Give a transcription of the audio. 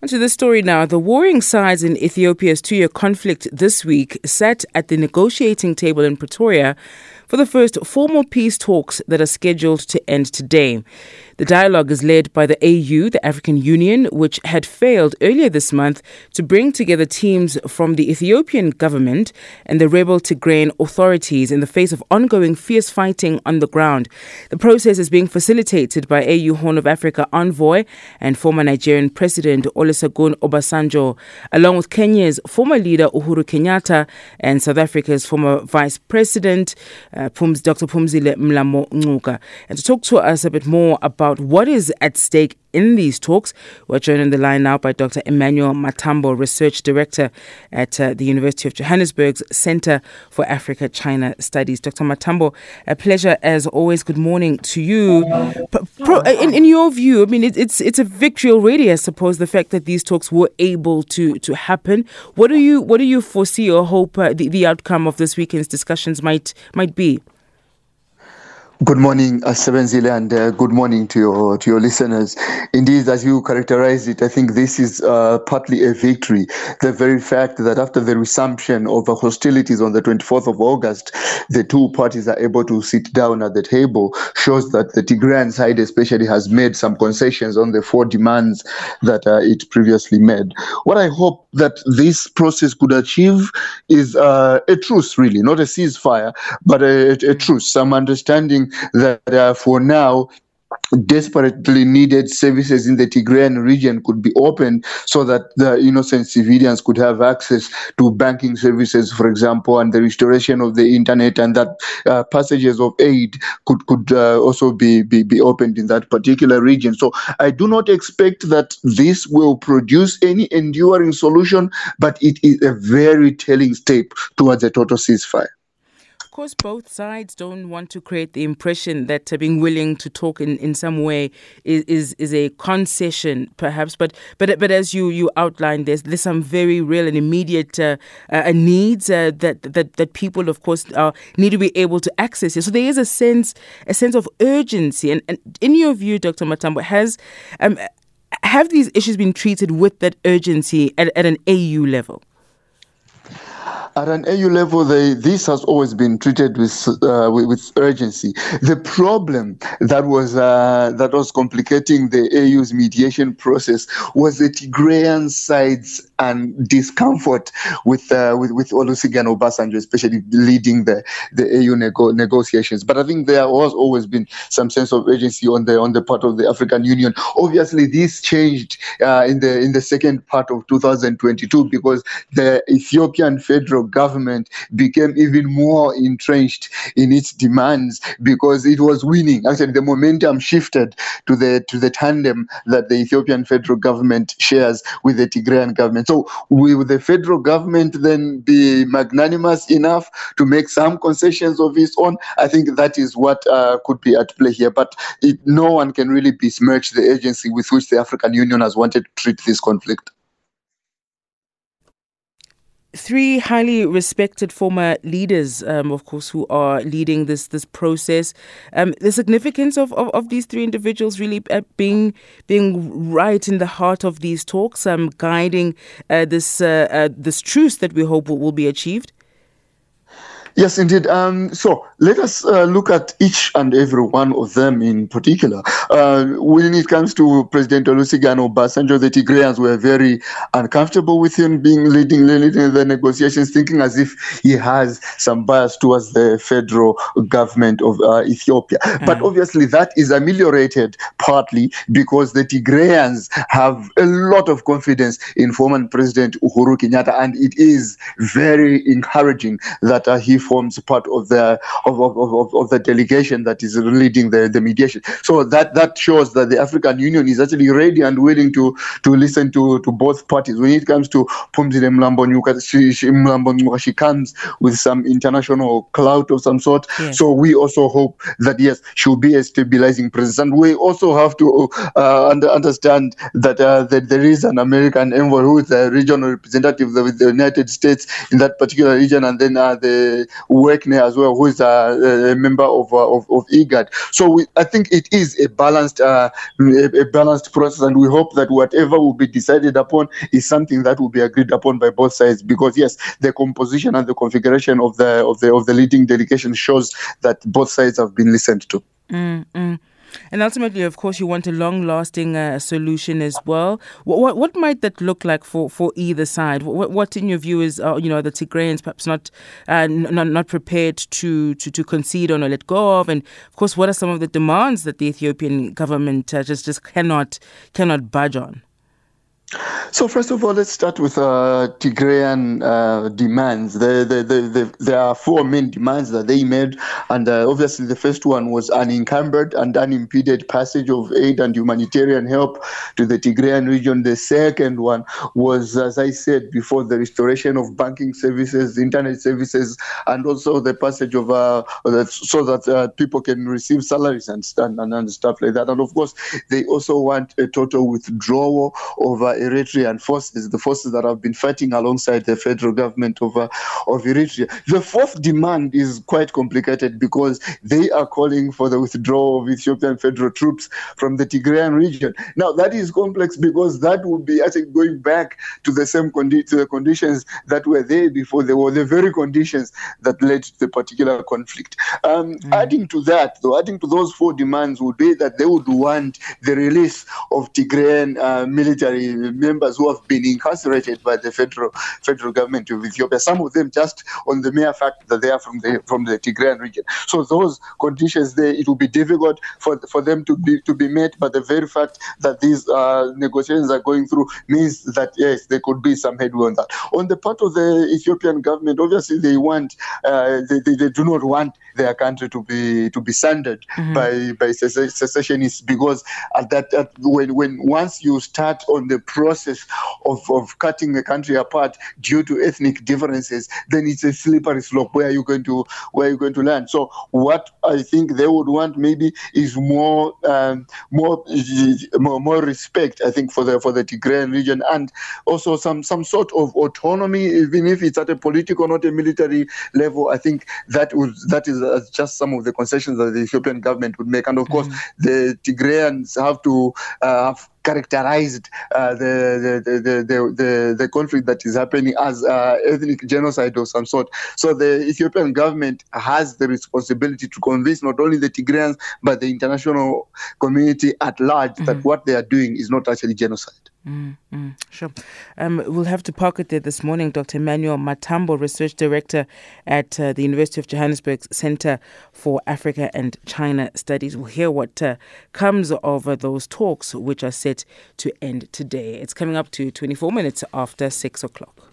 Onto the story now. The warring sides in Ethiopia's two year conflict this week sat at the negotiating table in Pretoria for the first formal peace talks that are scheduled to end today. The dialogue is led by the AU, the African Union, which had failed earlier this month to bring together teams from the Ethiopian government and the rebel Tigrayan authorities in the face of ongoing fierce fighting on the ground. The process is being facilitated by AU Horn of Africa envoy and former Nigerian President Olusegun Obasanjo, along with Kenya's former leader Uhuru Kenyatta and South Africa's former Vice President uh, Dr. Phumzile Mlambo Ngcuka. And to talk to us a bit more about about what is at stake in these talks. We're joined on the line now by Dr. Emmanuel Matambo, Research Director at uh, the University of Johannesburg's Center for Africa China Studies. Dr. Matambo, a pleasure as always. Good morning to you. In, in your view, I mean, it, it's it's a victory already, I suppose, the fact that these talks were able to to happen. What do you what do you foresee or hope uh, the, the outcome of this weekend's discussions might might be? Good morning, uh, Sebenzile, and uh, good morning to your to your listeners. Indeed, as you characterize it, I think this is uh, partly a victory. The very fact that after the resumption of the hostilities on the 24th of August, the two parties are able to sit down at the table shows that the Tigrayan side, especially, has made some concessions on the four demands that uh, it previously made. What I hope that this process could achieve is uh, a truce, really, not a ceasefire, but a, a truce, some understanding that uh, for now desperately needed services in the Tigrayan region could be opened so that the innocent civilians could have access to banking services, for example, and the restoration of the internet, and that uh, passages of aid could could uh, also be, be be opened in that particular region. So I do not expect that this will produce any enduring solution, but it is a very telling step towards a total ceasefire course, both sides don't want to create the impression that uh, being willing to talk in, in some way is, is, is a concession, perhaps. But but but as you, you outlined, there's there's some very real and immediate uh, uh, needs uh, that that that people, of course, need to be able to access. So there is a sense a sense of urgency. And, and in your view, Dr. Matambo, has um, have these issues been treated with that urgency at, at an AU level? At an AU level, they, this has always been treated with, uh, with, with urgency. The problem that was uh, that was complicating the AU's mediation process was the Tigrayan side's and discomfort with uh, with with Olusegun Obasanjo, especially leading the the AU nego- negotiations. But I think there has always been some sense of urgency on the on the part of the African Union. Obviously, this changed uh, in the in the second part of 2022 because the Ethiopian federal government became even more entrenched in its demands because it was winning. Actually, the momentum shifted to the to the tandem that the Ethiopian federal government shares with the Tigrayan government. So, will the federal government then be magnanimous enough to make some concessions of its own? I think that is what uh, could be at play here. But it, no one can really besmirch the agency with which the African Union has wanted to treat this conflict three highly respected former leaders, um, of course, who are leading this this process. Um, the significance of, of, of, these three individuals really uh, being being right in the heart of these talks, um, guiding uh, this uh, uh this truce that we hope will, will be achieved. Yes, indeed. Um, so let us uh, look at each and every one of them in particular. Uh, when it comes to President Olusegun Obasanjo, the Tigrayans were very uncomfortable with him being leading, leading the negotiations, thinking as if he has some bias towards the federal government of uh, Ethiopia. Mm. But obviously, that is ameliorated partly because the Tigrayans have a lot of confidence in former President Uhuru Kenyatta, and it is very encouraging that uh, he forms part of the of, of, of, of the delegation that is leading the, the mediation. So that that shows that the African Union is actually ready and willing to to listen to, to both parties. When it comes to Phumzile Mlambo Ngcuka, she, she, Mlambo she comes with some international clout of some sort. Yes. So we also hope that yes, she'll be a stabilizing presence. And we also have to uh, understand that, uh, that there is an American envoy who is a regional representative with the United States in that particular region, and then uh, the Wagner as well, who is a, a member of, uh, of, of IGAD. So we, I think it is a balanced uh, a, a balanced process, and we hope that whatever will be decided upon is something that will be agreed upon by both sides. Because yes, the composition and the configuration of the of the of the leading delegation shows that both sides have been listened to. Mm-hmm. And ultimately, of course, you want a long-lasting uh, solution as well. What, what, what might that look like for, for either side? What, what in your view is uh, you know the Tigrayans perhaps not, uh, not not prepared to, to to concede on or let go of, and of course, what are some of the demands that the Ethiopian government uh, just just cannot cannot budge on? So first of all, let's start with uh, Tigrayan uh, demands. The, the, the, there are four main demands that they made, and uh, obviously the first one was unencumbered and unimpeded passage of aid and humanitarian help to the Tigrayan region. The second one was, as I said before, the restoration of banking services, internet services, and also the passage of uh, so that uh, people can receive salaries and, and, and stuff like that. And of course, they also want a total withdrawal of Eritrean forces, the forces that have been fighting alongside the federal government of, uh, of Eritrea. The fourth demand is quite complicated because they are calling for the withdrawal of Ethiopian federal troops from the Tigrayan region. Now, that is complex because that would be I think, going back to the same condi- to the conditions that were there before. They were the very conditions that led to the particular conflict. Um, mm. Adding to that, though, adding to those four demands would be that they would want the release of Tigrayan uh, military members who have been incarcerated by the federal federal government of Ethiopia. Some of them just on the mere fact that they are from the from the Tigrayan region. So those conditions there, it will be difficult for for them to be to be met. But the very fact that these uh, negotiations are going through means that yes, there could be some headway on that. On the part of the Ethiopian government, obviously they want uh, they, they, they do not want their country to be to be sundered mm-hmm. by by secessionists because at that at, when when once you start on the process of, of cutting the country apart due to ethnic differences, then it's a slippery slope where are you're going to where are you're going to land. So what I think they would want maybe is more um, more, more more respect. I think for the for the Tigrayan region and also some some sort of autonomy, even if it's at a political, not a military level. I think that would that is uh, just some of the concessions that the Ethiopian government would make, and of course mm-hmm. the Tigrayans have to uh, have characterized uh, the, the, the, the, the, conflict that is happening as uh, ethnic genocide of some sort. So the Ethiopian government has the responsibility to convince not only the Tigrayans but the international community at large mm-hmm. that what they are doing is not actually genocide. Mm, sure. Um, we'll have to park it there this morning. Dr. Emmanuel Matambo, Research Director at uh, the University of Johannesburg Center for Africa and China Studies. We'll hear what uh, comes of uh, those talks, which are set to end today. It's coming up to 24 minutes after 6 o'clock.